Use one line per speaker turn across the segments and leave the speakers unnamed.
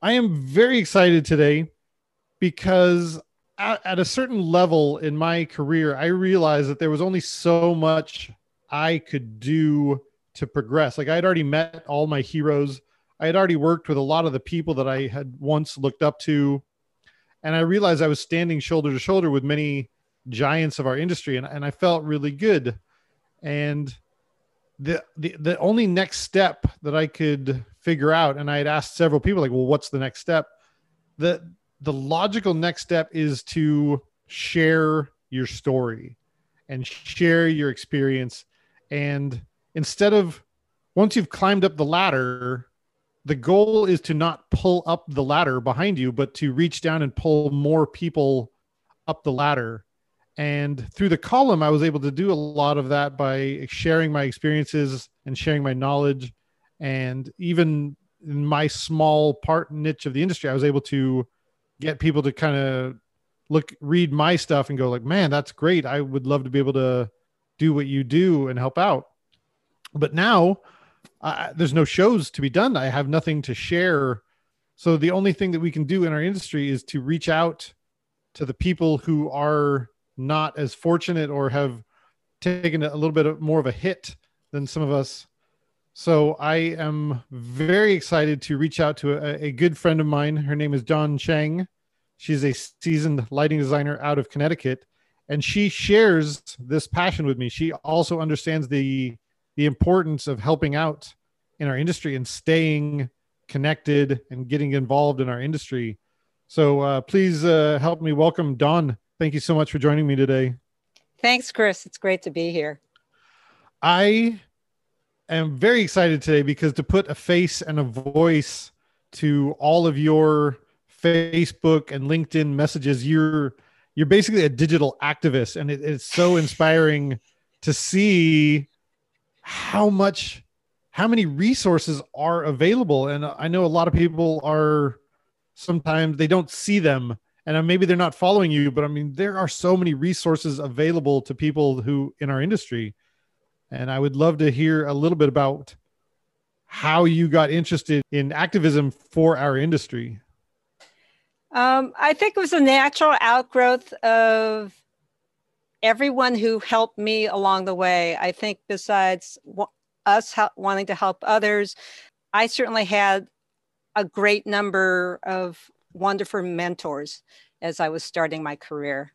I am very excited today because at, at a certain level in my career, I realized that there was only so much I could do to progress. Like I had already met all my heroes. I had already worked with a lot of the people that I had once looked up to and I realized I was standing shoulder to shoulder with many giants of our industry, and, and I felt really good. And the, the the only next step that I could figure out, and I had asked several people, like, well, what's the next step? The the logical next step is to share your story and share your experience. And instead of once you've climbed up the ladder, the goal is to not pull up the ladder behind you, but to reach down and pull more people up the ladder. And through the column, I was able to do a lot of that by sharing my experiences and sharing my knowledge. And even in my small part niche of the industry, I was able to get people to kind of look, read my stuff and go like, man, that's great. I would love to be able to do what you do and help out. But now uh, there's no shows to be done. I have nothing to share. So the only thing that we can do in our industry is to reach out to the people who are not as fortunate or have taken a little bit more of a hit than some of us. So I am very excited to reach out to a, a good friend of mine. Her name is Dawn Chiang. She's a seasoned lighting designer out of Connecticut, and she shares this passion with me. She also understands the the importance of helping out in our industry and staying connected and getting involved in our industry. So uh, please uh, help me welcome Dawn. Thank you so much for joining me today.
Thanks, Chris. It's great to be here.
I am very excited today because to put a face and a voice to all of your Facebook and LinkedIn messages, you're you're basically a digital activist, and it, it's so inspiring to see how much how many resources are available. And i know a lot of people are sometimes they don't see them. And maybe they're not following you but i mean there are so many resources available to people who in our industry and i would love to hear a little bit about how you got interested in activism for our industry
um, i think it was a natural outgrowth of everyone who helped me along the way. I think besides us wanting to help others, I certainly had a great number of wonderful mentors as I was starting my career.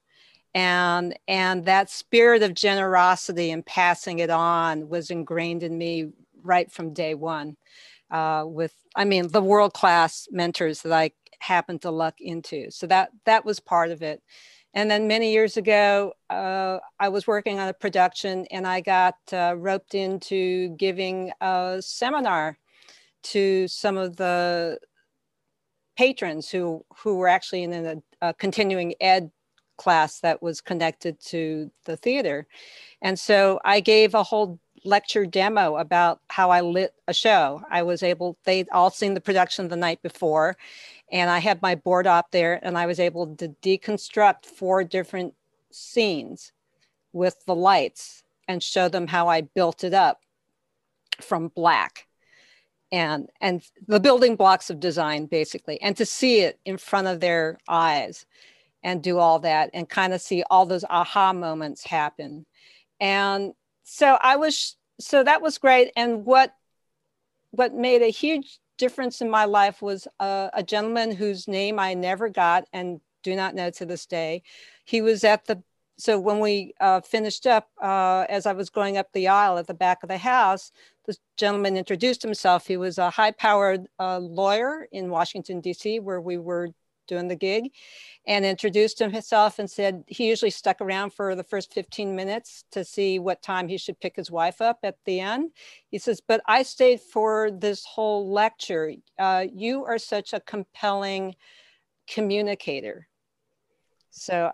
And, and that spirit of generosity and passing it on was ingrained in me right from day one. Uh, with, I mean, the world class mentors that I happened to luck into. So that that was part of it. And then many years ago, uh, I was working on a production and I got uh, roped into giving a seminar to some of the patrons who, who were actually in a, a continuing ed class that was connected to the theater. And so I gave a whole lecture demo about how I lit a show. I was able, they'd all seen the production the night before, and I had my board up there and I was able to deconstruct four different scenes with the lights and show them how I built it up from black and and the building blocks of design basically and to see it in front of their eyes and do all that and kind of see all those aha moments happen and so i was so that was great and what what made a huge difference in my life was a, a gentleman whose name I never got and do not know to this day. he was at the so when we uh, finished up, uh, as I was going up the aisle at the back of the house, the gentleman introduced himself. He was a high-powered uh, lawyer in Washington D.C., where we were doing the gig, and introduced himself and said he usually stuck around for the first 15 minutes to see what time he should pick his wife up at the end. He says, "But I stayed for this whole lecture. Uh, you are such a compelling communicator." So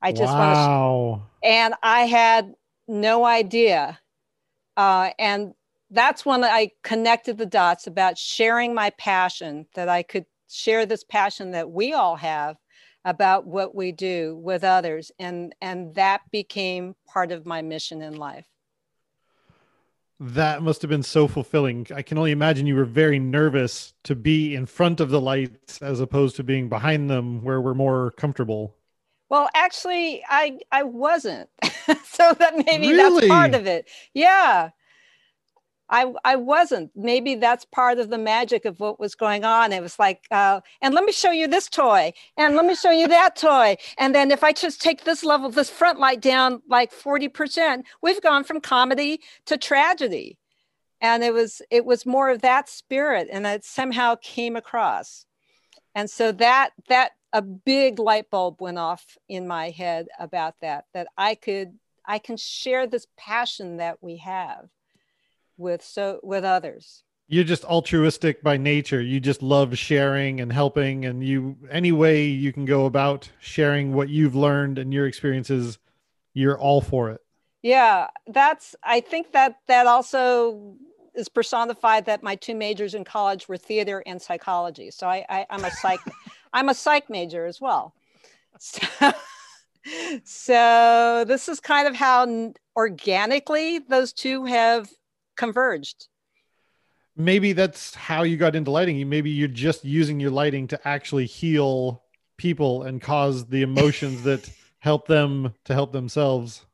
I just
wow.
want to, and I had no idea. Uh, and that's when I connected the dots about sharing my passion, that I could share this passion that we all have about what we do with others. And, and that became part of my mission in life.
That must have been so fulfilling. I can only imagine you were very nervous to be in front of the lights as opposed to being behind them where we're more comfortable.
Well, actually, I I wasn't. so that maybe
Really?
that's part of it. Yeah. I I wasn't. Maybe that's part of the magic of what was going on. It was like, uh, and let me show you this toy, and let me show you that toy, and then if I just take this level, this front light down like forty percent, we've gone from comedy to tragedy, and it was it was more of that spirit, and it somehow came across, and so that that a big light bulb went off in my head about that that i could i can share this passion that we have with so with others
You're just altruistic by nature. You just love sharing and helping and you any way you can go about sharing what you've learned and your experiences, you're all for it.
yeah that's i think that that also is personified that my two majors in college were theater and psychology so i, I i'm a psych i'm a psych major as well so, so this is kind of how organically those two have converged
maybe that's how you got into lighting. You maybe you're just using your lighting to actually heal people and cause the emotions that help them to help themselves.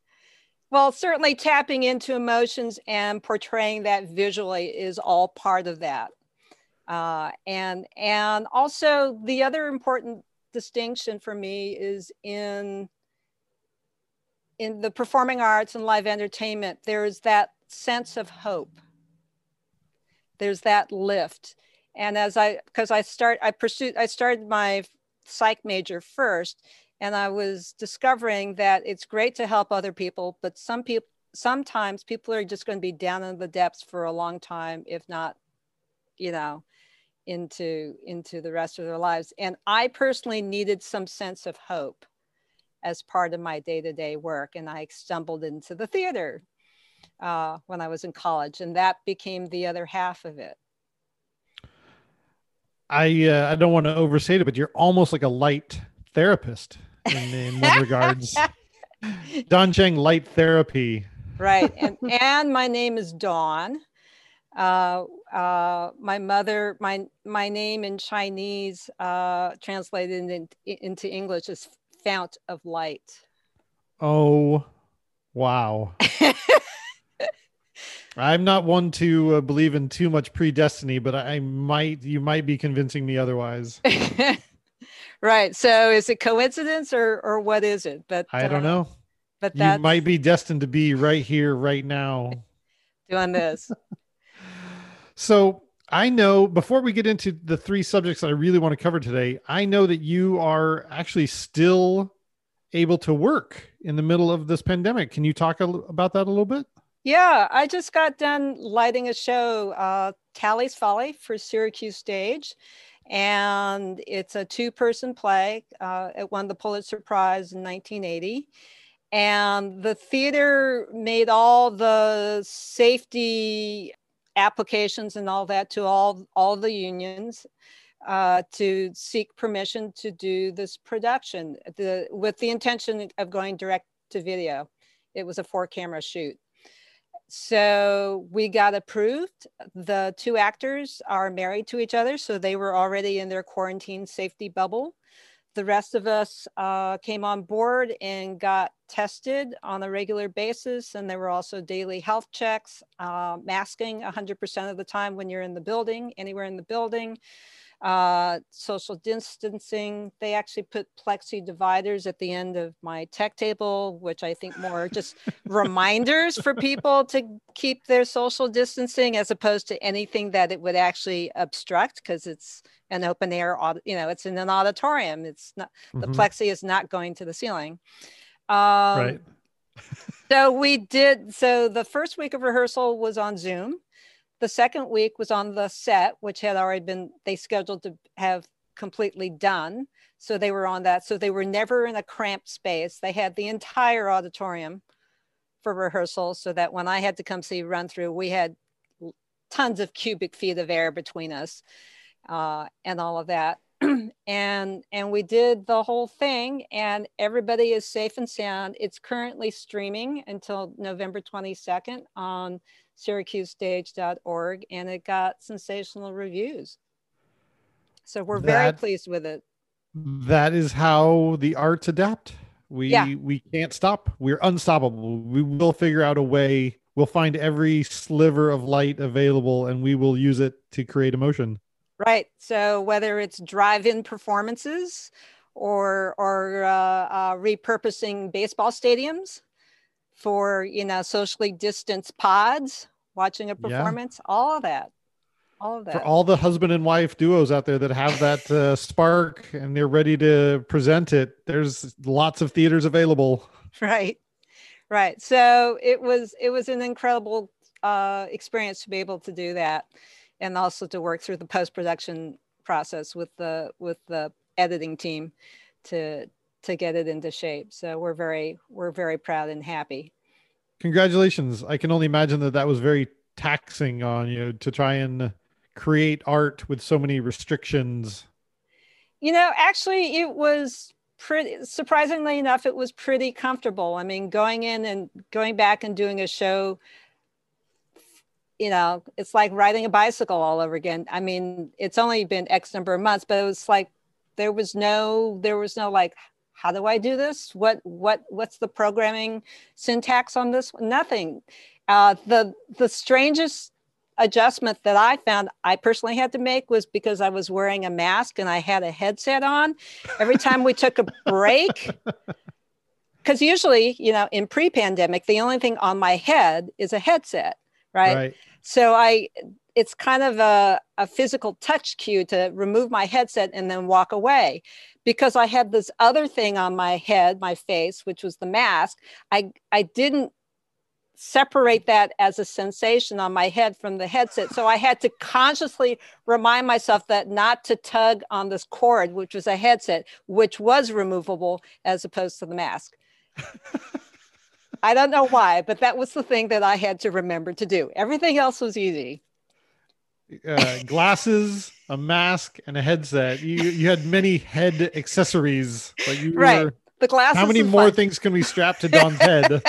Well, certainly tapping into emotions and portraying that visually is all part of that. Uh, and and also the other important distinction for me is in in the performing arts and live entertainment. There's that sense of hope. There's that lift. And as I because I start I pursued I started my psych major first and I was discovering that it's great to help other people, but some people sometimes people are just going to be down in the depths for a long time, if not, you know, into into the rest of their lives. And I personally needed some sense of hope as part of my day-to-day work, and I stumbled into the theater uh, when I was in college, and that became the other half of it.
I uh, I don't want to overstate it, but you're almost like a light therapist in, in one regards. Dawn Chiang Light Therapy.
right and and my name is dawn uh, uh, my mother my my name in chinese uh, translated in, into english is fount of light
Oh, wow. I'm not one to uh, believe in too much predestiny, but I, might, you might be convincing me otherwise.
right so is it coincidence or or what is it but
I don't
uh,
know.
but
You
that's
might be destined to be right here, right now.
doing this
So I know before we get into the three subjects that I really want to cover today, I know that you are actually still able to work in the middle of this pandemic. Can you talk a about that a little bit?
Yeah, I just got done lighting a show, uh, Talley's Folly for Syracuse Stage. And it's a two person play. Uh, it won the Pulitzer Prize in 1980. And the theater made all the safety applications and all that to all, all the unions uh, to seek permission to do this production the, with the intention of going direct to video. It was a four camera shoot. So we got approved. The two actors are married to each other, so they were already in their quarantine safety bubble. The rest of us uh, came on board and got tested on a regular basis, and there were also daily health checks, uh, masking 100% of the time when you're in the building, anywhere in the building. Uh, social distancing. They actually put plexi dividers at the end of my tech table, which I think more just reminders for people to keep their social distancing as opposed to anything that it would actually obstruct because it's an open air, you know, it's in an auditorium. It's not, mm-hmm. the plexi is not going to the ceiling. Um, right. so we did, so the first week of rehearsal was on Zoom the second week was on the set, which had already been, they scheduled to have completely done. So they were on that. So they were never in a cramped space. They had the entire auditorium for rehearsal so that when I had to come see run through, we had tons of cubic feet of air between us uh, and all of that. and and we did the whole thing and everybody is safe and sound. It's currently streaming until November 22nd on syracusestage.org and it got sensational reviews. So we're that, very pleased with it.
That is how the arts adapt. We yeah. we can't stop. We're unstoppable. We will figure out a way. We'll find every sliver of light available and we will use it to create emotion.
Right. So whether it's drive-in performances or or uh, uh, repurposing baseball stadiums for you know socially distanced pods watching a performance yeah. all of that all of that.
for all the husband and wife duos out there that have that uh, spark and they're ready to present it there's lots of theaters available.
Right. Right. So it was it was an incredible uh, experience to be able to do that and also to work through the post-production process with the with the editing team to to get it into shape. So we're very we're very proud and happy.
Congratulations. I can only imagine that that was very taxing on you to try and create art with so many restrictions.
You know actually it was pretty surprisingly enough it was pretty comfortable. I mean going in and going back and doing a show you know it's like riding a bicycle all over again i mean it's only been x number of months but it was like there was no there was no like how do I do this? What what what's the programming syntax on this? Nothing. Uh, the the strangest adjustment that I found I personally had to make was because I was wearing a mask and I had a headset on. Every time we took a break, because usually, you know, in pre-pandemic, the only thing on my head is a headset, right? right. So I it's kind of a, a physical touch cue to remove my headset and then walk away because I had this other thing on my head, my face, which was the mask. I, I didn't separate that as a sensation on my head from the headset. So I had to consciously remind myself that not to tug on this cord, which was a headset, which was removable as opposed to the mask. I don't know why, but that was the thing that I had to remember to do. Everything else was easy
uh, glasses, a mask, and a headset. You you had many head accessories. Like you
right. Were, the glasses.
How many more fun. things can we strap to Dawn's head?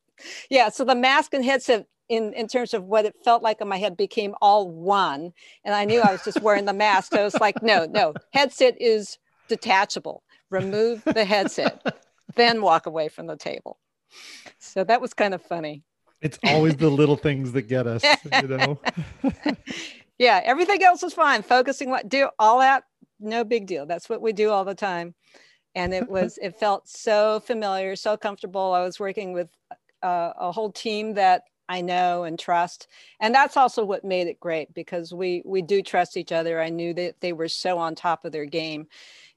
yeah. So the mask and headset, in in terms of what it felt like on my head, became all one, and I knew I was just wearing the mask. So I was like, no, no, headset is detachable. Remove the headset, then walk away from the table. So that was kind of funny.
It's always the little things that get us, you know.
yeah, everything else is fine. Focusing what do all that, no big deal. That's what we do all the time. And it was, it felt so familiar, so comfortable. I was working with uh, a whole team that I know and trust. And that's also what made it great because we we do trust each other. I knew that they were so on top of their game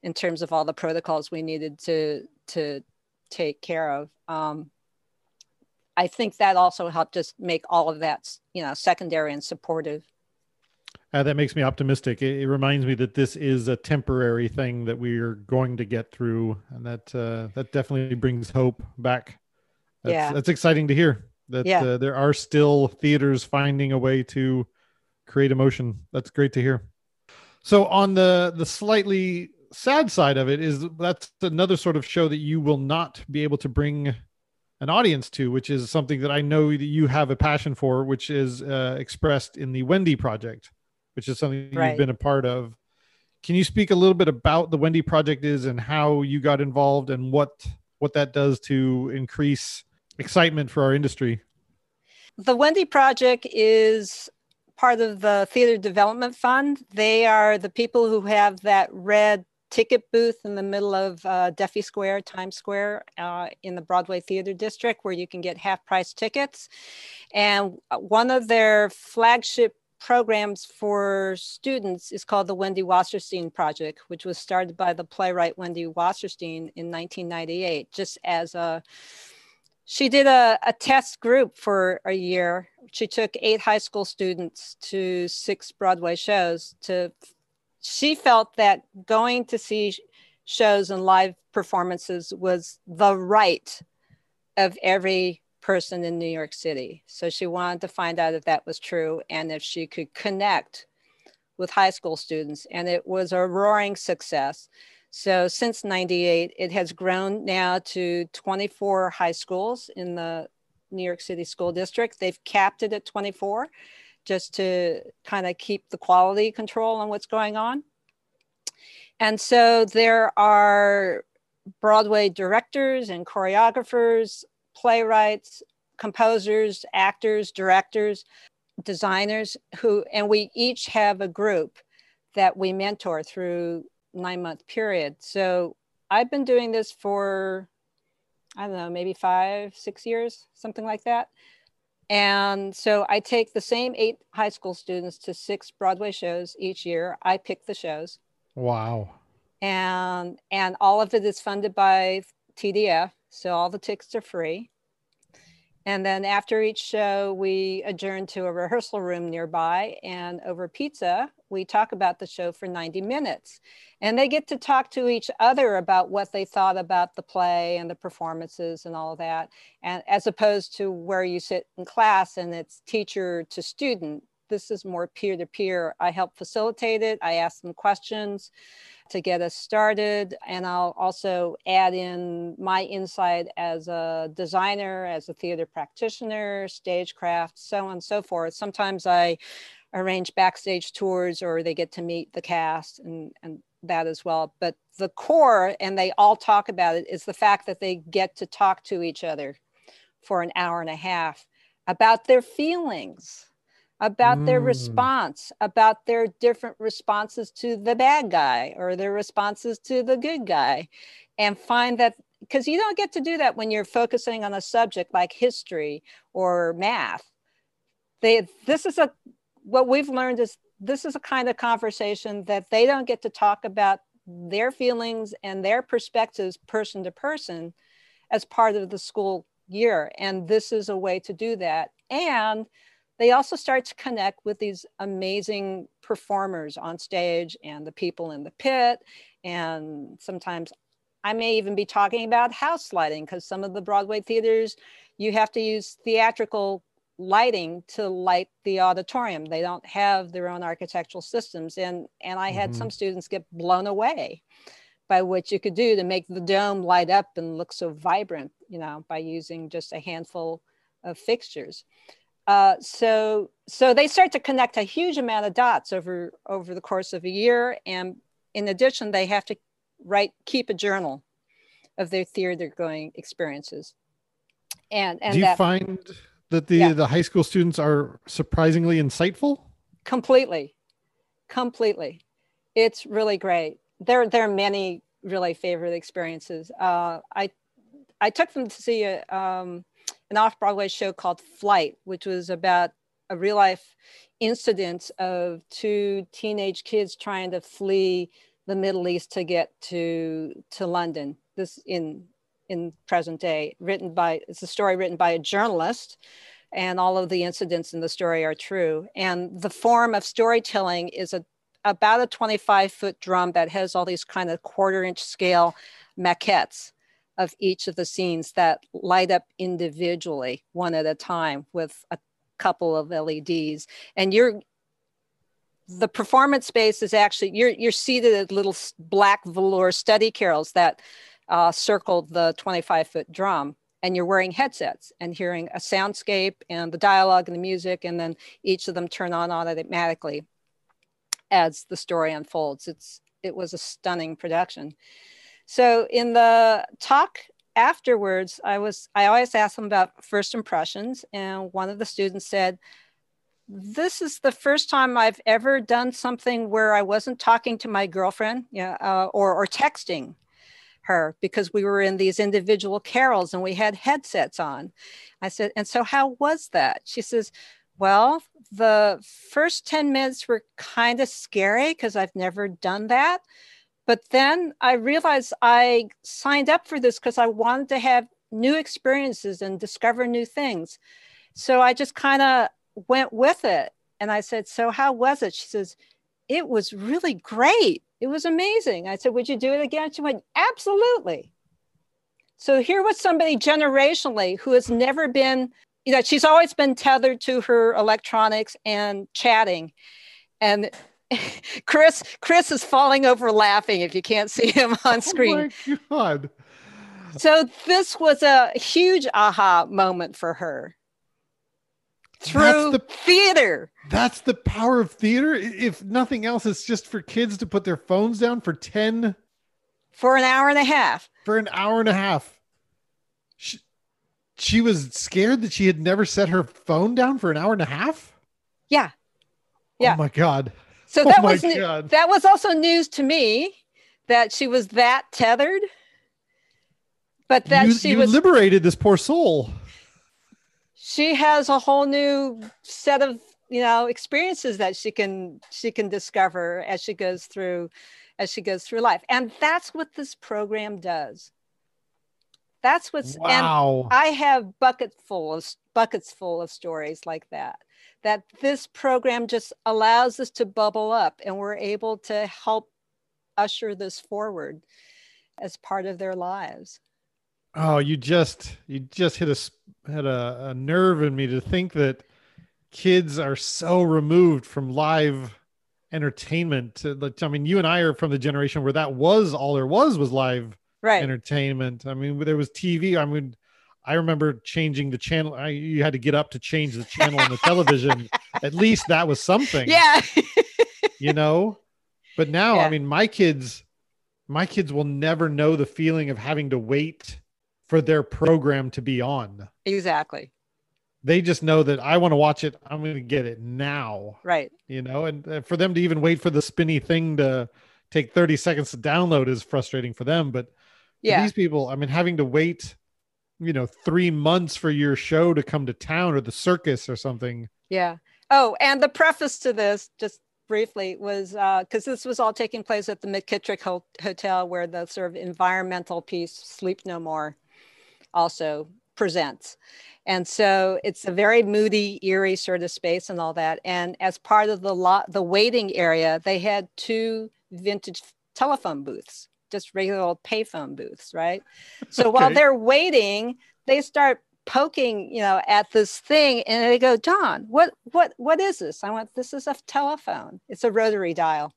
in terms of all the protocols we needed to to take care of. Um, I think that also helped just make all of that, you know, secondary and supportive.
Uh, that makes me optimistic. It, it, reminds me that this is a temporary thing that we are going to get through, and that uh, that definitely brings hope back. That's, yeah, that's exciting to hear. That yeah. uh, there are still theaters finding a way to create emotion. That's great to hear. So on the the slightly sad side of it is that's another sort of show that you will not be able to bring an audience to, which is something that I know that you have a passion for, which is uh, expressed in the Wendy Project which is something right. you've been a part of. Can you speak a little bit about the Wendy Project is and how you got involved and what what that does to increase excitement for our industry?
The Wendy Project is part of the Theater Development Fund. They are the people who have that red ticket booth in the middle of uh, Duffy Square, Times Square, uh, in the Broadway Theater District, where you can get half price tickets. And uh, one of their flagship programs for students is called the Wendy Wasserstein Project, which was started by the playwright Wendy Wasserstein in 1998, just as a she did a, a test group for a year. She took eight high school students to six Broadway shows to she felt that going to see shows and live performances was the right of every person in New York City. So she wanted to find out if that was true and if she could connect with high school students. And it was a roaring success. So since 98, it has grown now to 24 high schools in the New York City School District. They've capped it at 24 just to kind of keep the quality control on what's going on. And so there are Broadway directors and choreographers, playwrights, composers, actors, directors, designers who, and we each have a group that we mentor through nine month period. So I've been doing this for, I don't know, maybe five, six years, something like that. And so I take the same eight high school students to six Broadway shows each year. I pick the shows.
Wow.
And and all of it is funded by TDF, so all the tickets are free. And then after each show, we adjourn to a rehearsal room nearby. And over pizza, we talk about the show for 90 minutes. And they get to talk to each other about what they thought about the play and the performances and all of that. And as opposed to where you sit in class and it's teacher to student, this is more peer to peer. I help facilitate it, I ask them questions to get us started. And I'll also add in my insight as a designer, as a theater practitioner, stagecraft, so on and so forth. Sometimes I arrange backstage tours or they get to meet the cast and, and that as well. But the core, and they all talk about it, is the fact that they get to talk to each other for an hour and a half about their feelings about mm. their response, about their different responses to the bad guy or their responses to the good guy, and find that because you don't get to do that when you're focusing on a subject like history or math. They, this is a what we've learned is this is a kind of conversation that they don't get to talk about their feelings and their perspectives person to person as part of the school year and this is a way to do that and they also start to connect with these amazing performers on stage and the people in the pit. And sometimes I may even be talking about house lighting because some of the Broadway theaters, you have to use theatrical lighting to light the auditorium. They don't have their own architectural systems. And, and I had mm-hmm. some students get blown away by what you could do to make the dome light up and look so vibrant, you know, by using just a handful of fixtures. Uh, so so they start to connect a huge amount of dots over over the course of a year and in addition they have to write keep a journal of their theater going experiences and and
do you that, find that the yeah. the high school students are surprisingly insightful?
Completely. Completely. It's really great. There there are many really favorite experiences. Uh, i i took them to see a um, an off Broadway show called Flight, which was about a real life incident of two teenage kids trying to flee the Middle East to get to to London. This in in present day, written by it's a story written by a journalist, and all of the incidents in the story are true. And the form of storytelling is a about a 25 foot drum that has all these kind of quarter inch scale maquettes of each of the scenes that light up individually one at a time with a couple of LEDs. And you're the performance space is actually you're you're seated at little black velour study carrels that uh, circle the 25 foot drum and you're wearing headsets and hearing a soundscape and the dialogue and the music and then each of them turn on automatically as the story unfolds. It's it was a stunning production. So in the talk afterwards, I was I always ask them about first impressions, and one of the students said, this is the first time I've ever done something where I wasn't talking to my girlfriend, yeah, uh, or or texting her because we were in these individual carrels and we had headsets on. I said, and so how was that? She says, well, the first 10 minutes were kind of scary because I've never done that. But then I realized I signed up for this because I wanted to have new experiences and discover new things. So I just kind of went with it. And I said, So how was it? She says, It was really great. It was amazing. I said, Would you do it again? She went, Absolutely. So here was somebody generationally who has never been you know, she's always been tethered to her electronics and chatting. And Chris, Chris is falling over laughing if you can't see him oh on screen.
Oh my God.
So this was a huge aha moment for her through the, theater.
That's the power of theater. If nothing else, it's just for kids to put their phones down for 10
for an hour and a half.
For an hour and a half she she was scared that she had never set her phone down for an hour and a half.
Yeah, oh yeah.
Oh my god.
So oh that oh was god. that was also news to me that she was that tethered. But that
you,
she
you
was
liberated this poor soul.
She has a whole new set of you know experiences that she can she can discover as she goes through as she goes through life and that's what this program does that's what's
wow.
and I have buckets full of buckets full of stories like that. That this program just allows us to bubble up and we're able to help usher this forward as part of their lives.
Oh, you just you just hit a hit a, a nerve in me to think that kids are so removed from live entertainment. I mean, you and I are from the generation where that was all there was was live
right.
entertainment. I mean, there was TV. I mean, I remember changing the channel. I, you had to get up to change the channel on the television. At least that was something.
Yeah.
you know, but now, yeah. I mean, my kids, my kids will never know the feeling of having to wait for their program to be on.
Exactly.
They just know that I want to watch it. I'm going to get it now.
Right.
You know, and uh, for them to even wait for the spinny thing to take 30 seconds to download is frustrating for them. But yeah. these people, I mean, having to wait, you know, three months for your show to come to town or the circus or something.
Yeah. Oh, and the preface to this, just briefly, was because uh, this was all taking place at the McKittrick Hotel, where the sort of environmental piece, Sleep No More, also presents. And so it's a very moody, eerie sort of space and all that. And as part of the lot, the waiting area, they had two vintage telephone booths just regular old payphone booths, right? So okay. while they're waiting, they start poking, you know, at this thing, and they go, "John, what, what, what is this?" I went, "This is a telephone. It's a rotary dial."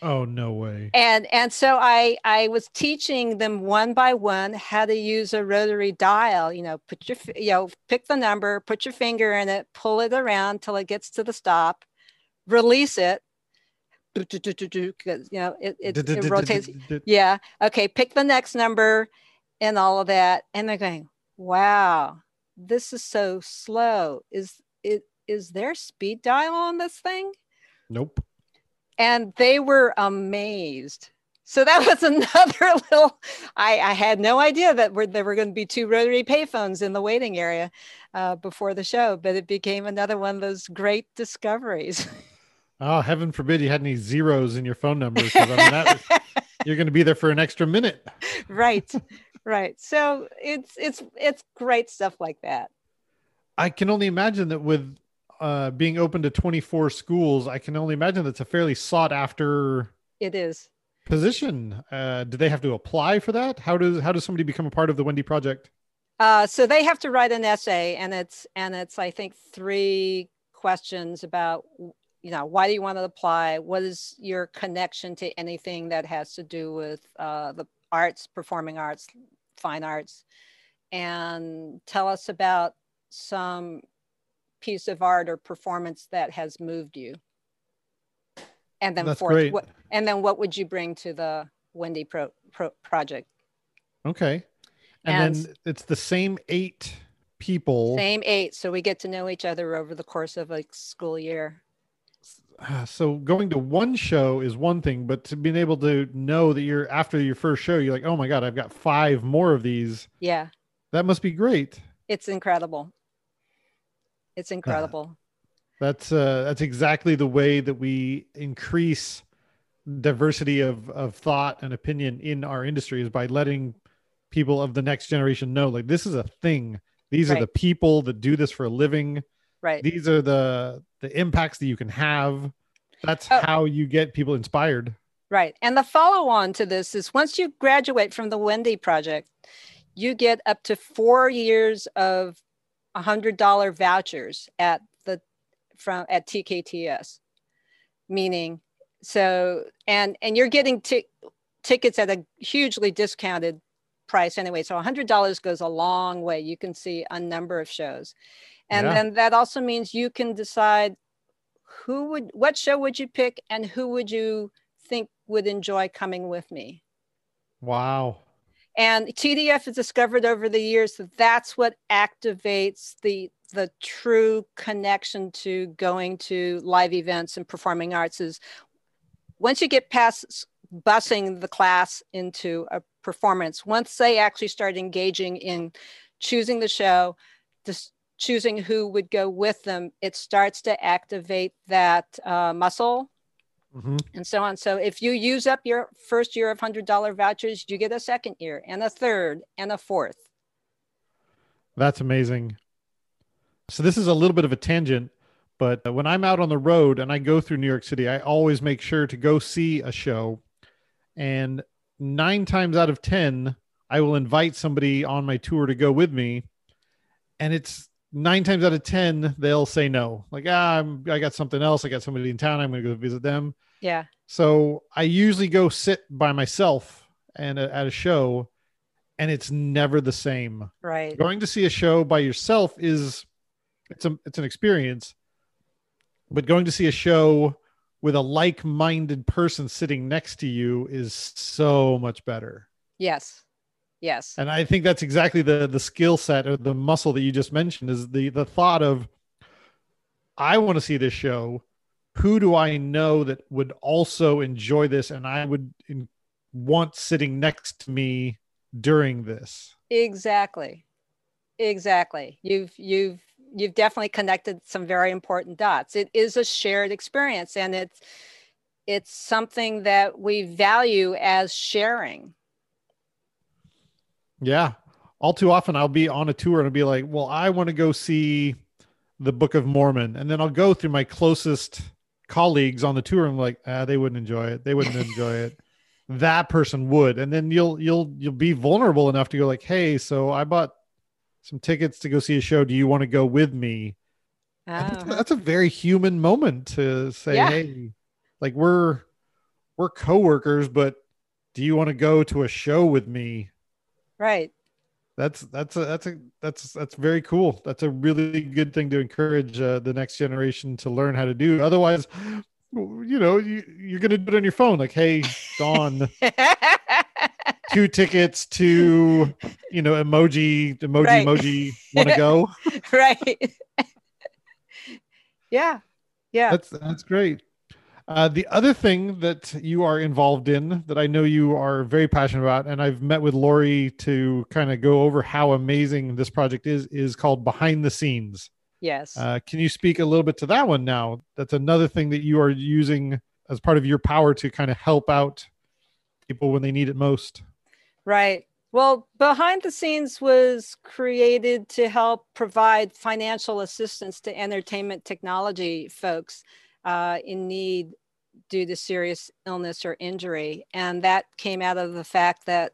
Oh no way!
And and so I I was teaching them one by one how to use a rotary dial. You know, put your you know pick the number, put your finger in it, pull it around till it gets to the stop, release it, you know it, it, it rotates. Yeah. Okay. Pick the next number and all of that. And they're going, wow, this is so slow. Is it is there speed dial on this thing?
Nope.
And they were amazed. So that was another little. I, I had no idea that there were going to be two rotary payphones in the waiting area uh, before the show, but it became another one of those great discoveries.
Oh, heaven forbid you had any zeros in your phone number. I mean, that, you're going to be there for an extra minute.
right, right. So it's it's it's great stuff like that.
I can only imagine that with uh, being open to 24 schools, I can only imagine that's a fairly sought after.
It is
position. Uh, do they have to apply for that? How does how does somebody become a part of the Wendy project?
Uh, so they have to write an essay, and it's and it's I think three questions about you know, why do you want to apply? What is your connection to anything that has to do with uh, the arts, performing arts, fine arts? And tell us about some piece of art or performance that has moved you. And then
That's
fourth,
great.
what, and then what would you bring to the Wendy Pro, Pro project?
Okay. And, and, then it's the same eight people.
Same eight. So we get to know each other over the course of a school year.
Ah, so going to one show is one thing, but to being able to know that you're after your first show, you're like, oh my God, I've got five more of these.
Yeah.
That must be great.
It's incredible. It's incredible.
That's uh, that's exactly the way that we increase diversity of of thought and opinion in our industry is by letting people of the next generation know like this is a thing. These
Right.
are the people that do this for a living.
Right.
These are the the impacts that you can have. That's
Oh.
how you get people inspired.
Right. And the follow on to this is once you graduate from the Wendy project, you get up to four years of $100 vouchers at the from at TKTS. Meaning so and and you're getting ti- tickets at a hugely discounted price anyway. So $100 goes a long way. You can see a number of shows. And
Yeah.
then that also means you can decide who would what show would you pick and who would you think would enjoy coming with me.
Wow.
And TDF has discovered over the years that that's what activates the the true connection to going to live events and performing arts is once you get past busing the class into a performance, once they actually start engaging in choosing the show, choosing who would go with them, it starts to activate that uh, muscle
Mhm.
and so on. So if you use up your first year of hundred dollar vouchers, you get a second year and a third and a fourth.
That's amazing. So this is a little bit of a tangent, but when I'm out on the road and I go through New York City, I always make sure to go see a show. And 9 times out of 10, I will invite somebody on my tour to go with me, and it's 9 times out of 10 they'll say no. Like, ah, I'm, I got something else. I got somebody in town. I'm going to go visit them.
Yeah.
So I usually go sit by myself and at a show, and it's never the same
Right.
going to see a show by yourself is it's a it's an experience but going to see a show with a like-minded person sitting next to you is so much better
Yes. Yes.
and i think that's exactly the the skill set or the muscle that you just mentioned is the the thought of i want to see this show who do i know that would also enjoy this and i would in, want sitting next to me during this
Exactly. Exactly. You've you've you've definitely connected some very important dots. It is a shared experience and it's it's something that we value as sharing.
Yeah. All too often I'll be on a tour and I'll be like, well, I want to go see the Book of Mormon. And then I'll go through my closest colleagues on the tour and I'm like, ah, they wouldn't enjoy it. They wouldn't enjoy it. That person would. And then you'll you'll you'll be vulnerable enough to go like, hey, so I bought some tickets to go see a show. Do you want to go with me? And That's,
Uh-huh.
that's a very human moment to say,
Yeah.
hey, like we're we're coworkers, but do you want to go to a show with me?
Right.
That's that's a that's a that's that's very cool. That's a really good thing to encourage uh, the next generation to learn how to do. Otherwise, you know, you, you're gonna do it on your phone. Like, hey, Dawn, two tickets to you know emoji emoji
Right.
emoji. Want to go?
right. yeah. Yeah.
That's that's great. Uh, the other thing that you are involved in that I know you are very passionate about, and I've met with Lori to kind of go over how amazing this project is, is called Behind the Scenes.
yes.
Uh, can you speak a little bit to that one now? That's another thing that you are using as part of your power to kind of help out people when they need it most.
Right. Well, behind the scenes was created to help provide financial assistance to entertainment technology folks uh, in need due to serious illness or injury. And that came out of the fact that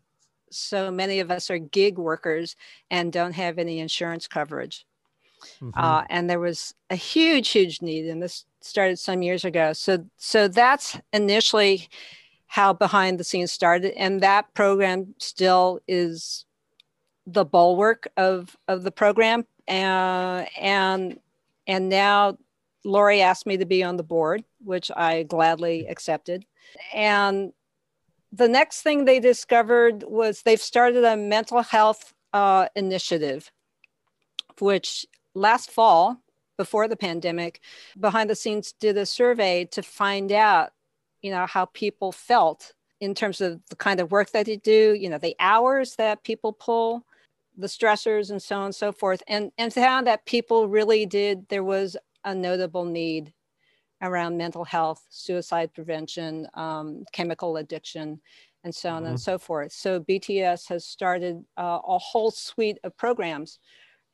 so many of us are gig workers and don't have any insurance coverage.
Mhm.
uh, and there was a huge huge need and this started some years ago so so that's initially how behind the scenes started and that program still is the bulwark of of the program uh, and and now lori asked me to be on the board which i gladly accepted and the next thing they discovered was they've started a mental health uh, initiative which last fall, before the pandemic, behind the scenes did a survey to find out, you know, how people felt in terms of the kind of work that they do, you know, the hours that people pull, the stressors and so on and so forth. And, and found that people really did, there was a notable need around mental health, suicide prevention, um, chemical addiction, and so on mm-hmm. and so forth. So BTS has started uh, a whole suite of programs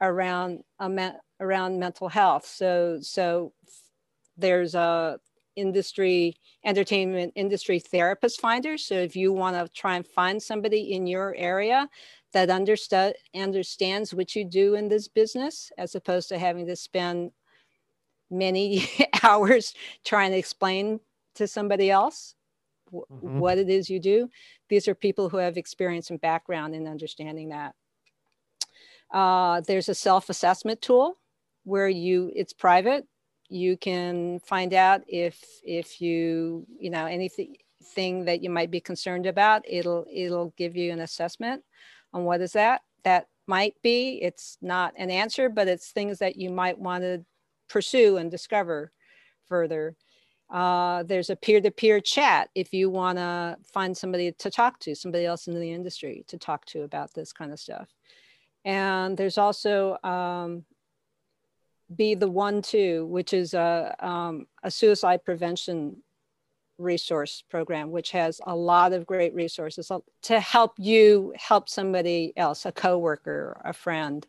around uh, around mental health. So so there's a industry entertainment industry therapist finder. So if you want to try and find somebody in your area that understand understands what you do in this business, as opposed to having to spend many hours trying to explain to somebody else mm-hmm. what it is you do. These are people who have experience and background in understanding that. Uh, there's a self-assessment tool where you it's private. You can find out if if you you know anything thing that you might be concerned about. It'll it'll give you an assessment on what is that. That might be. It's not an answer, but it's things that you might want to pursue and discover further. Uh, there's a peer-to-peer chat if you want to find somebody to talk to, somebody else in the industry to talk to about this kind of stuff. And there's also um, Be the One To, which is a, um, a suicide prevention resource program, which has a lot of great resources to help you help somebody else, a coworker, a friend,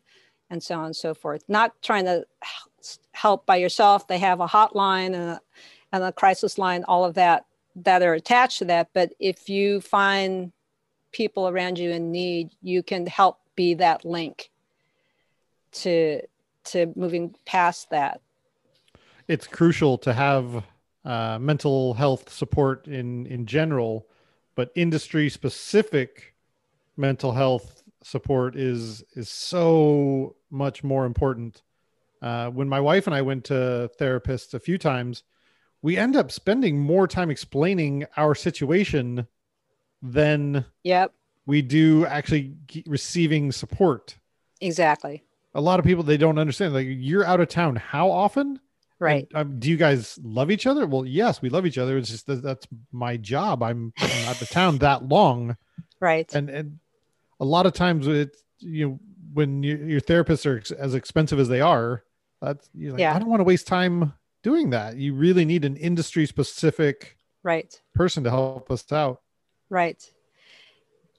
and so on and so forth. Not trying to help by yourself. They have a hotline and a, and a crisis line, all of that that are attached to that. But if you find people around you in need, you can help be that link to to moving past that.
It's crucial to have uh, mental health support in in general, but industry specific mental health support is is so much more important. Uh, when my wife and I went to therapists a few times, we end up spending more time explaining our situation than
yep
we do actually receiving support.
Exactly.
A lot of people they don't understand. Like you're out of town how often?
Right.
And, um, do you guys love each other? Well, yes, we love each other. It's just that that's my job. I'm, I'm out of town that long.
Right.
And and a lot of times it's you know when you, your therapists are ex- as expensive as they are, that's you like, yeah. I don't want to waste time doing that. You really need an industry specific
right
person to help us out.
Right.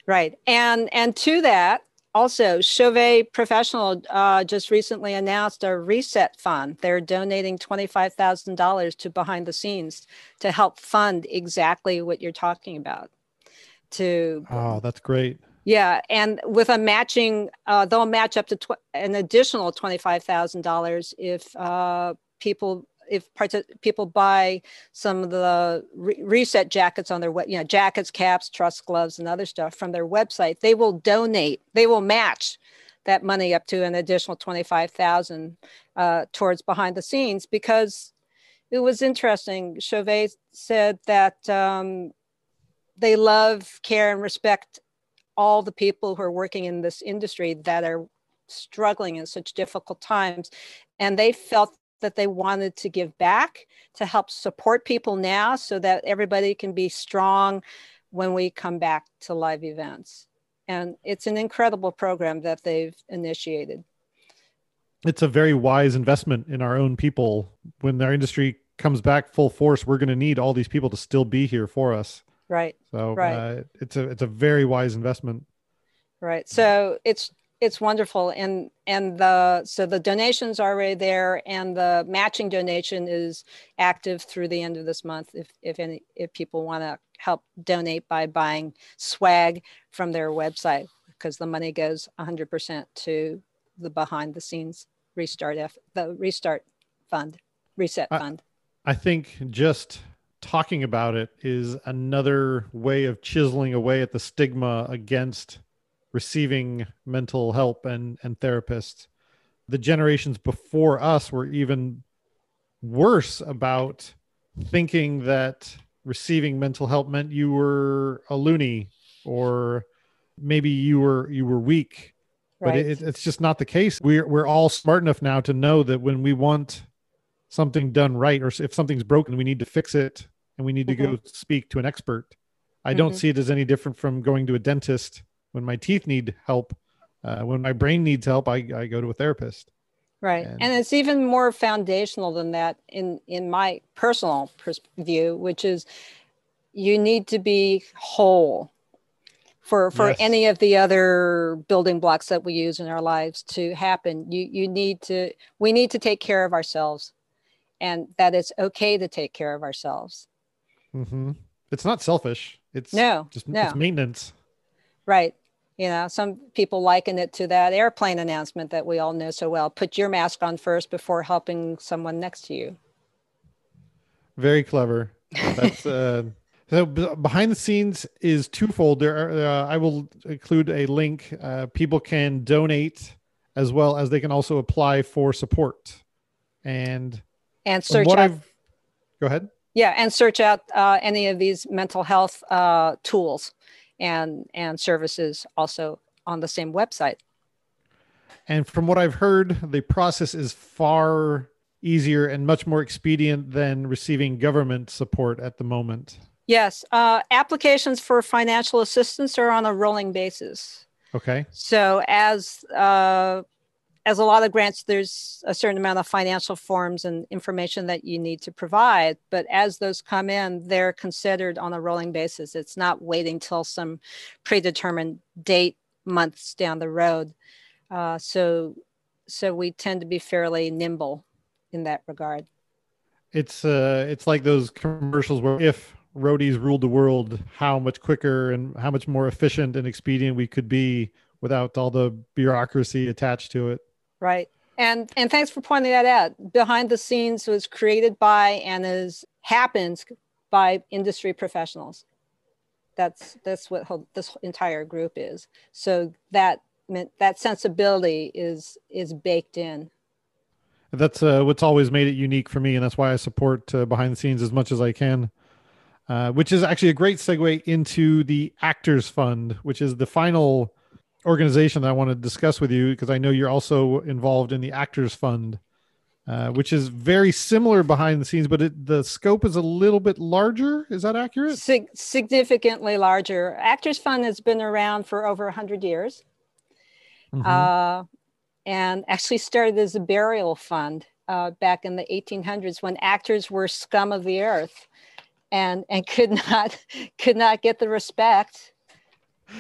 Right. And and to that, also, Chauvet Professional uh, just recently announced a reset fund. They're donating $25,000 to behind the scenes to help fund exactly what you're talking about. To
oh, that's great.
Yeah, and with a matching, uh, they'll match up to tw- an additional twenty-five thousand dollars if uh, people if people buy some of the re- reset jackets on their web, you know, jackets, caps, truss gloves, and other stuff from their website. They will donate. They will match that money up to an additional twenty-five thousand uh, towards behind the scenes because it was interesting. Chauvet said that um, they love, care, and respect all the people who are working in this industry that are struggling in such difficult times. And they felt that they wanted to give back to help support people now so that everybody can be strong when we come back to live events. And it's an incredible program that they've initiated.
It's a very wise investment in our own people. When our industry comes back full force, we're going to need all these people to still be here for us.
Right.
So
right.
Uh, it's a it's a very wise investment.
Right. So it's it's wonderful and and the so the donations are already there and the matching donation is active through the end of this month if if any if people want to help donate by buying swag from their website because the money goes 100% to the behind the scenes restart F, the restart fund reset
I,
fund
i think just talking about it is another way of chiseling away at the stigma against receiving mental help and and therapists the generations before us were even worse about thinking that receiving mental help meant you were a loony or maybe you were you were weak but
Right.
it, it's just not the case. We're we're all smart enough now to know that when we want something done right, or if something's broken, we need to fix it, and we need to go speak to an expert. I don't
Mhm.
see it as any different from going to a dentist when my teeth need help. Uh, when my brain needs help, I, I go to a therapist.
Right.
And-
And, it's even more foundational than that in, in my personal pers- view, which is you need to be whole for, for
Yes.
any of the other building blocks that we use in our lives to happen. You, you need to, we need to take care of ourselves and that it's okay to take care of ourselves.
Hmm It's not selfish. It's
No,
just
no.
it's maintenance.
Right. You know, some people liken it to that airplane announcement that we all know so well. Put your mask on first before helping someone next to you.
Very clever. That's uh, so behind the scenes is twofold. There, are, uh, I will include a link. Uh, people can donate as well as they can also apply for support. And
and search
what
out
I've go ahead.
Yeah and search out uh, any of these mental health uh, tools and and services also on the same website
And from what I've heard, the process is far easier and much more expedient than receiving government support at the moment.
yes uh, applications for financial assistance are on a rolling basis
Okay.
so as uh, as a lot of grants there's a certain amount of financial forms and information that you need to provide but as those come in they're considered on a rolling basis. It's not waiting till some predetermined date months down the road. Uh, so so we tend to be fairly nimble in that regard.
It's uh it's like those commercials where if roadies ruled the world, how much quicker and how much more efficient and expedient we could be without all the bureaucracy attached to it.
Right. And and thanks for pointing that out. Behind the scenes was created by and is happens by industry professionals. That's that's what this entire group is. So that meant that sensibility is is baked in.
That's uh, what's always made it unique for me, and that's why I support uh, behind the scenes as much as I can. Uh, which is actually a great segue into the Actors Fund, which is the final organization that I want to discuss with you because I know you're also involved in the Actors Fund, uh, which is very similar behind the scenes, but it, the scope is a little bit larger. Is that accurate?
Sig- significantly larger. Actors Fund has been around for over 100 years.
Mhm.
uh, and actually started as a burial fund uh, back in the 1800s when actors were scum of the earth and and could not could not get the respect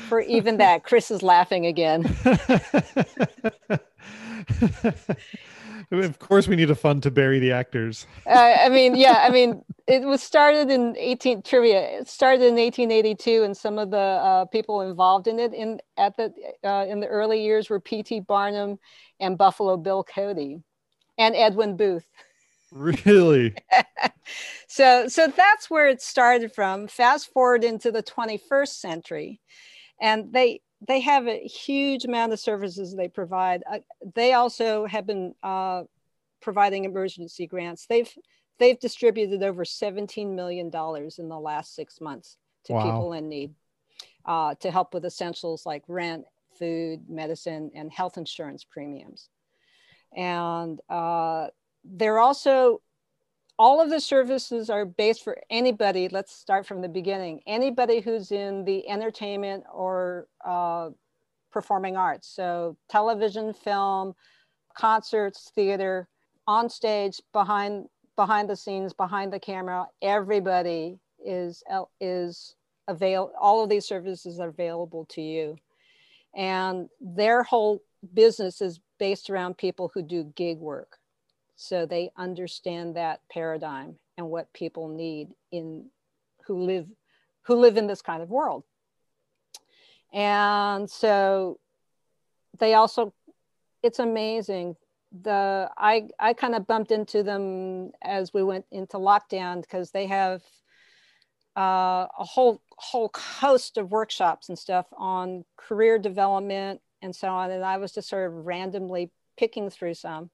for even that. Chris is laughing again.
Of course, we need a fund to bury the actors.
uh, i mean yeah i mean it was started in 18 trivia it started in 1882 and some of the uh, people involved in it in at the uh, in the early years were pt barnum and buffalo bill cody and edwin booth.
Really?
so so that's where it started from. Fast forward into the 21st century and they they have a huge amount of services they provide. Uh, they also have been uh, providing emergency grants. They've they've distributed over 17 million dollars in the last six months to
Wow.
people in need uh, to help with essentials like rent food medicine and health insurance premiums. And uh, they're also all of the services are based for anybody let's start from the beginning anybody who's in the entertainment or uh, performing arts. So television film concerts theater on stage behind behind the scenes behind the camera everybody is is avail all of these services are available to you. And their whole business is based around people who do gig work so they understand that paradigm and what people need in who live who live in this kind of world. And so they also it's amazing. The i i kind of bumped into them as we went into lockdown because they have uh, a whole whole host of workshops and stuff on career development and so on. And i was just sort of randomly picking through some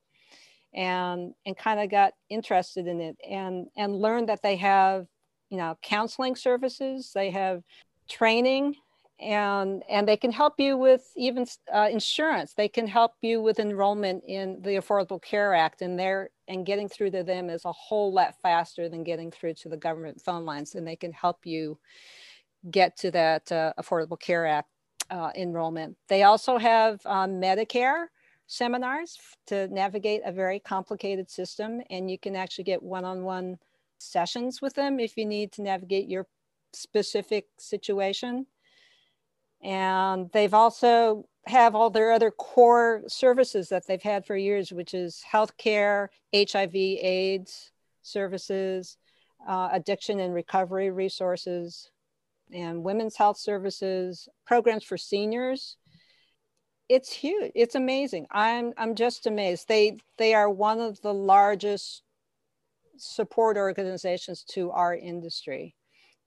and and kind of got interested in it and and learned that they have you know counseling services they have training and and they can help you with even uh, insurance. They can help you with enrollment in the affordable care act and there and getting through to them is a whole lot faster than getting through to the government phone lines and they can help you get to that uh, affordable care act uh, enrollment. They also have um, medicare seminars to navigate a very complicated system and you can actually get one-on-one sessions with them if you need to navigate your specific situation and they've also have all their other core services that they've had for years, which is healthcare, HIV, AIDS services, uh, addiction and recovery resources, and women's health services, programs for seniors. It's huge. It's amazing. I'm I'm just amazed. They they are one of the largest support organizations to our industry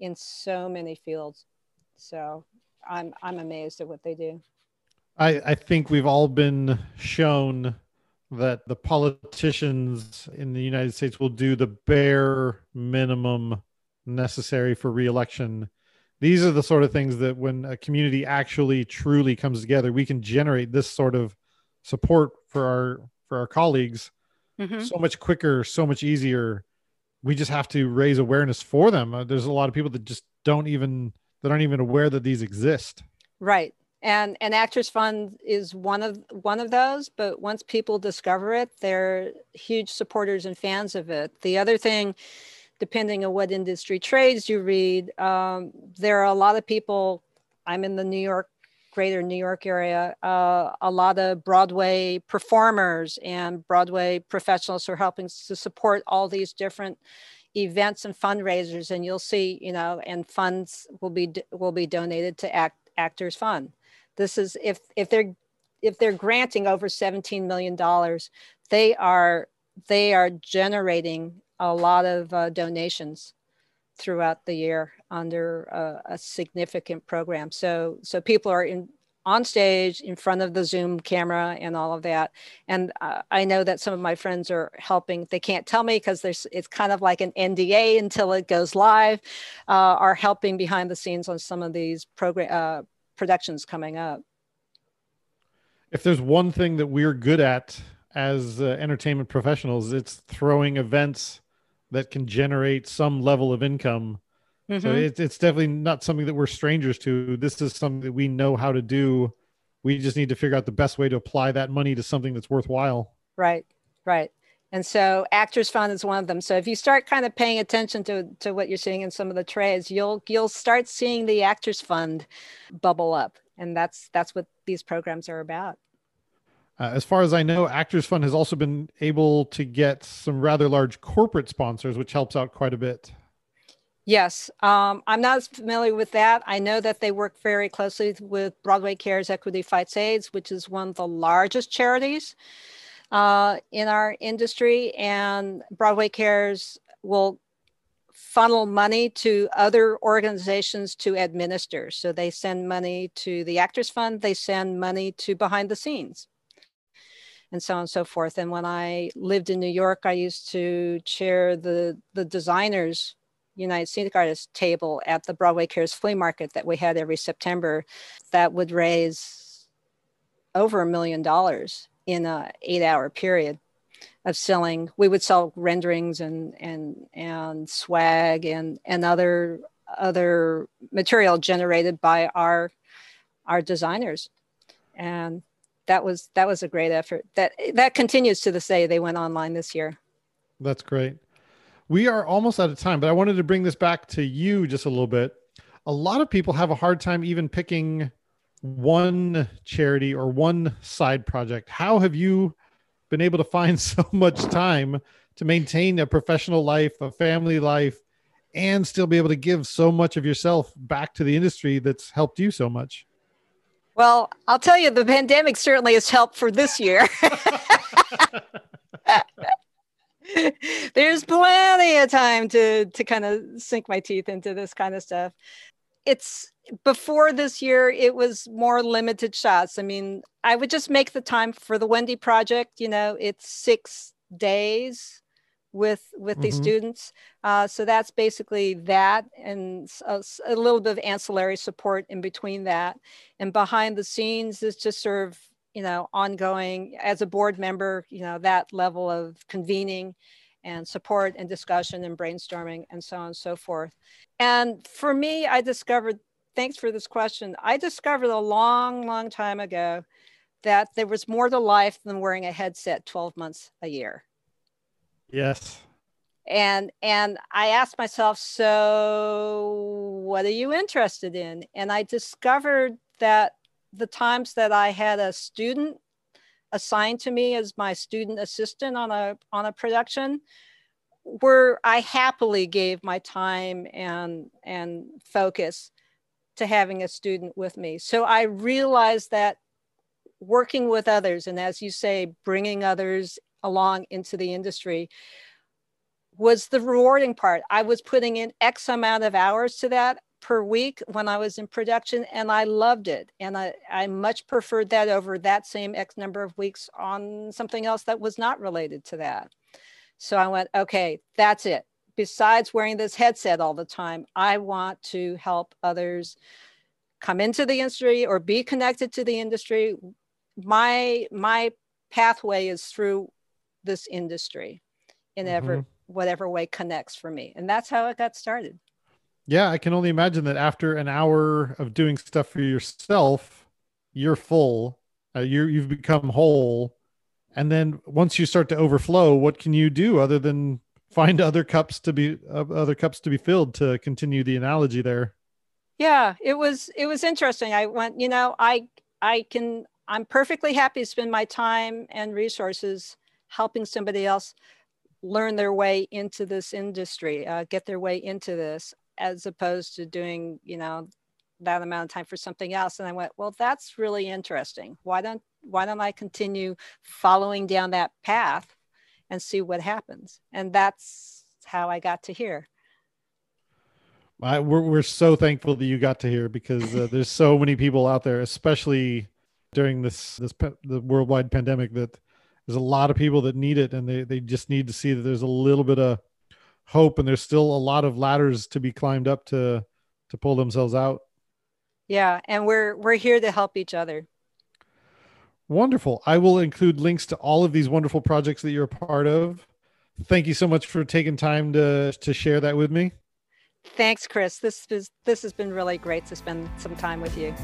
in so many fields. So I'm I'm amazed at what they do.
I, I think we've all been shown that the politicians in the United States will do the bare minimum necessary for reelection. These are the sort of things that when a community actually truly comes together, we can generate this sort of support for our for our colleagues mm-hmm. so much quicker, so much easier. We just have to raise awareness for them. Uh, there's a lot of people that just don't even that aren't even aware that these exist.
Right. And and Actors Fund is one of one of those, but once people discover it, they're huge supporters and fans of it. The other thing, depending on what industry trades you read, um, there are a lot of people. I'm in the New York greater New York area, uh, a lot of Broadway performers and Broadway professionals who are helping to support all these different events and fundraisers and you'll see you know and funds will be will be donated to act actors fund this is if if they're if they're granting over 17 million dollars they are they are generating a lot of uh, donations throughout the year under a, a significant program so so people are in on stage in front of the Zoom camera and all of that. And uh, I know that some of my friends are helping. They can't tell me because there's it's kind of like an NDA until it goes live. Uh, are helping behind the scenes on some of these program uh, productions coming up.
If there's one thing that we're good at as uh, entertainment professionals, it's throwing events that can generate some level of income Mm-hmm. So it's it's definitely not something that we're strangers to. This is something that we know how to do. We just need to figure out the best way to apply that money to something that's worthwhile.
Right, right. And so Actors Fund is one of them. So if you start kind of paying attention to, to what you're seeing in some of the trades, you'll you'll start seeing the Actors Fund bubble up. And that's that's what these programs are about.
Uh, as far as I know, Actors Fund has also been able to get some rather large corporate sponsors, which helps out quite a bit.
Yes, um, I'm not familiar with that. I know that they work very closely with Broadway Cares Equity Fights AIDS, which is one of the largest charities uh, in our industry. And Broadway Cares will funnel money to other organizations to administer. So they send money to the Actors Fund, they send money to behind the scenes and so on and so forth. And when I lived in New York, I used to chair the the designers United Scenic Artists table at the Broadway Cares flea market that we had every September that would raise over a million dollars in a eight hour period of selling. We would sell renderings and and and swag and and other other material generated by our our designers. And that was that was a great effort. That that continues to this day. They went online this year.
That's great we are almost out of time, but I wanted to bring this back to you just a little bit. A lot of people have a hard time even picking one charity or one side project. How have you been able to find so much time to maintain a professional life, a family life, and still be able to give so much of yourself back to the industry that's helped you so much?
Well, I'll tell you, the pandemic certainly has helped for this year. there's plenty of time to to kind of sink my teeth into this kind of stuff. It's before this year it was more limited shots. I mean i would just make the time for the wendy project you know it's six days with with mm-hmm. these students. Uh, so that's basically that, and a, a, little bit of ancillary support in between that. And behind the scenes is just sort of you know ongoing as a board member, you know that level of convening and support and discussion and brainstorming and so on and so forth. And for me, I discovered. Thanks for this question. I discovered a long, long time ago that there was more to life than wearing a headset 12 months a year
Yes.
And and I asked myself, so what are you interested in? And I discovered that the times that I had a student assigned to me as my student assistant on a on a production where I happily gave my time and and focus to having a student with me. So I realized that working with others and as you say bringing others along into the industry was the rewarding part. I was putting in X amount of hours to that per week when I was in production, and I loved it. And I, I much preferred that over that same X number of weeks on something else that was not related to that. So I went, okay, that's it. Besides wearing this headset all the time, I want to help others come into the industry or be connected to the industry. My my pathway is through this industry in mm-hmm. ever whatever way connects for me. And that's how it got started.
Yeah i can only imagine that after an hour of doing stuff for yourself you're full uh, you you've become whole. And then once you start to overflow what can you do other than find other cups to be uh, other cups to be filled to continue the analogy there?
Yeah it was it was interesting. I went you know i i can i'm perfectly happy to spend my time and resources helping somebody else learn their way into this industry, uh, get their way into this, as opposed to doing, you know, that amount of time for something else. And I went, well, that's really interesting. Why don't why don't I continue following down that path and see what happens? And that's how I got to here.
I, we're we're so thankful that you got to here because uh, there's so many people out there, especially during this this the worldwide pandemic, that there's a lot of people that need it and they, they just need to see that there's a little bit of hope and there's still a lot of ladders to be climbed up to to pull themselves out.
Yeah and we're we're here to help each other.
Wonderful. I will include links to all of these wonderful projects that you're a part of. Thank you so much for taking time to to share that with me.
Thanks chris. This is this has been really great to spend some time with you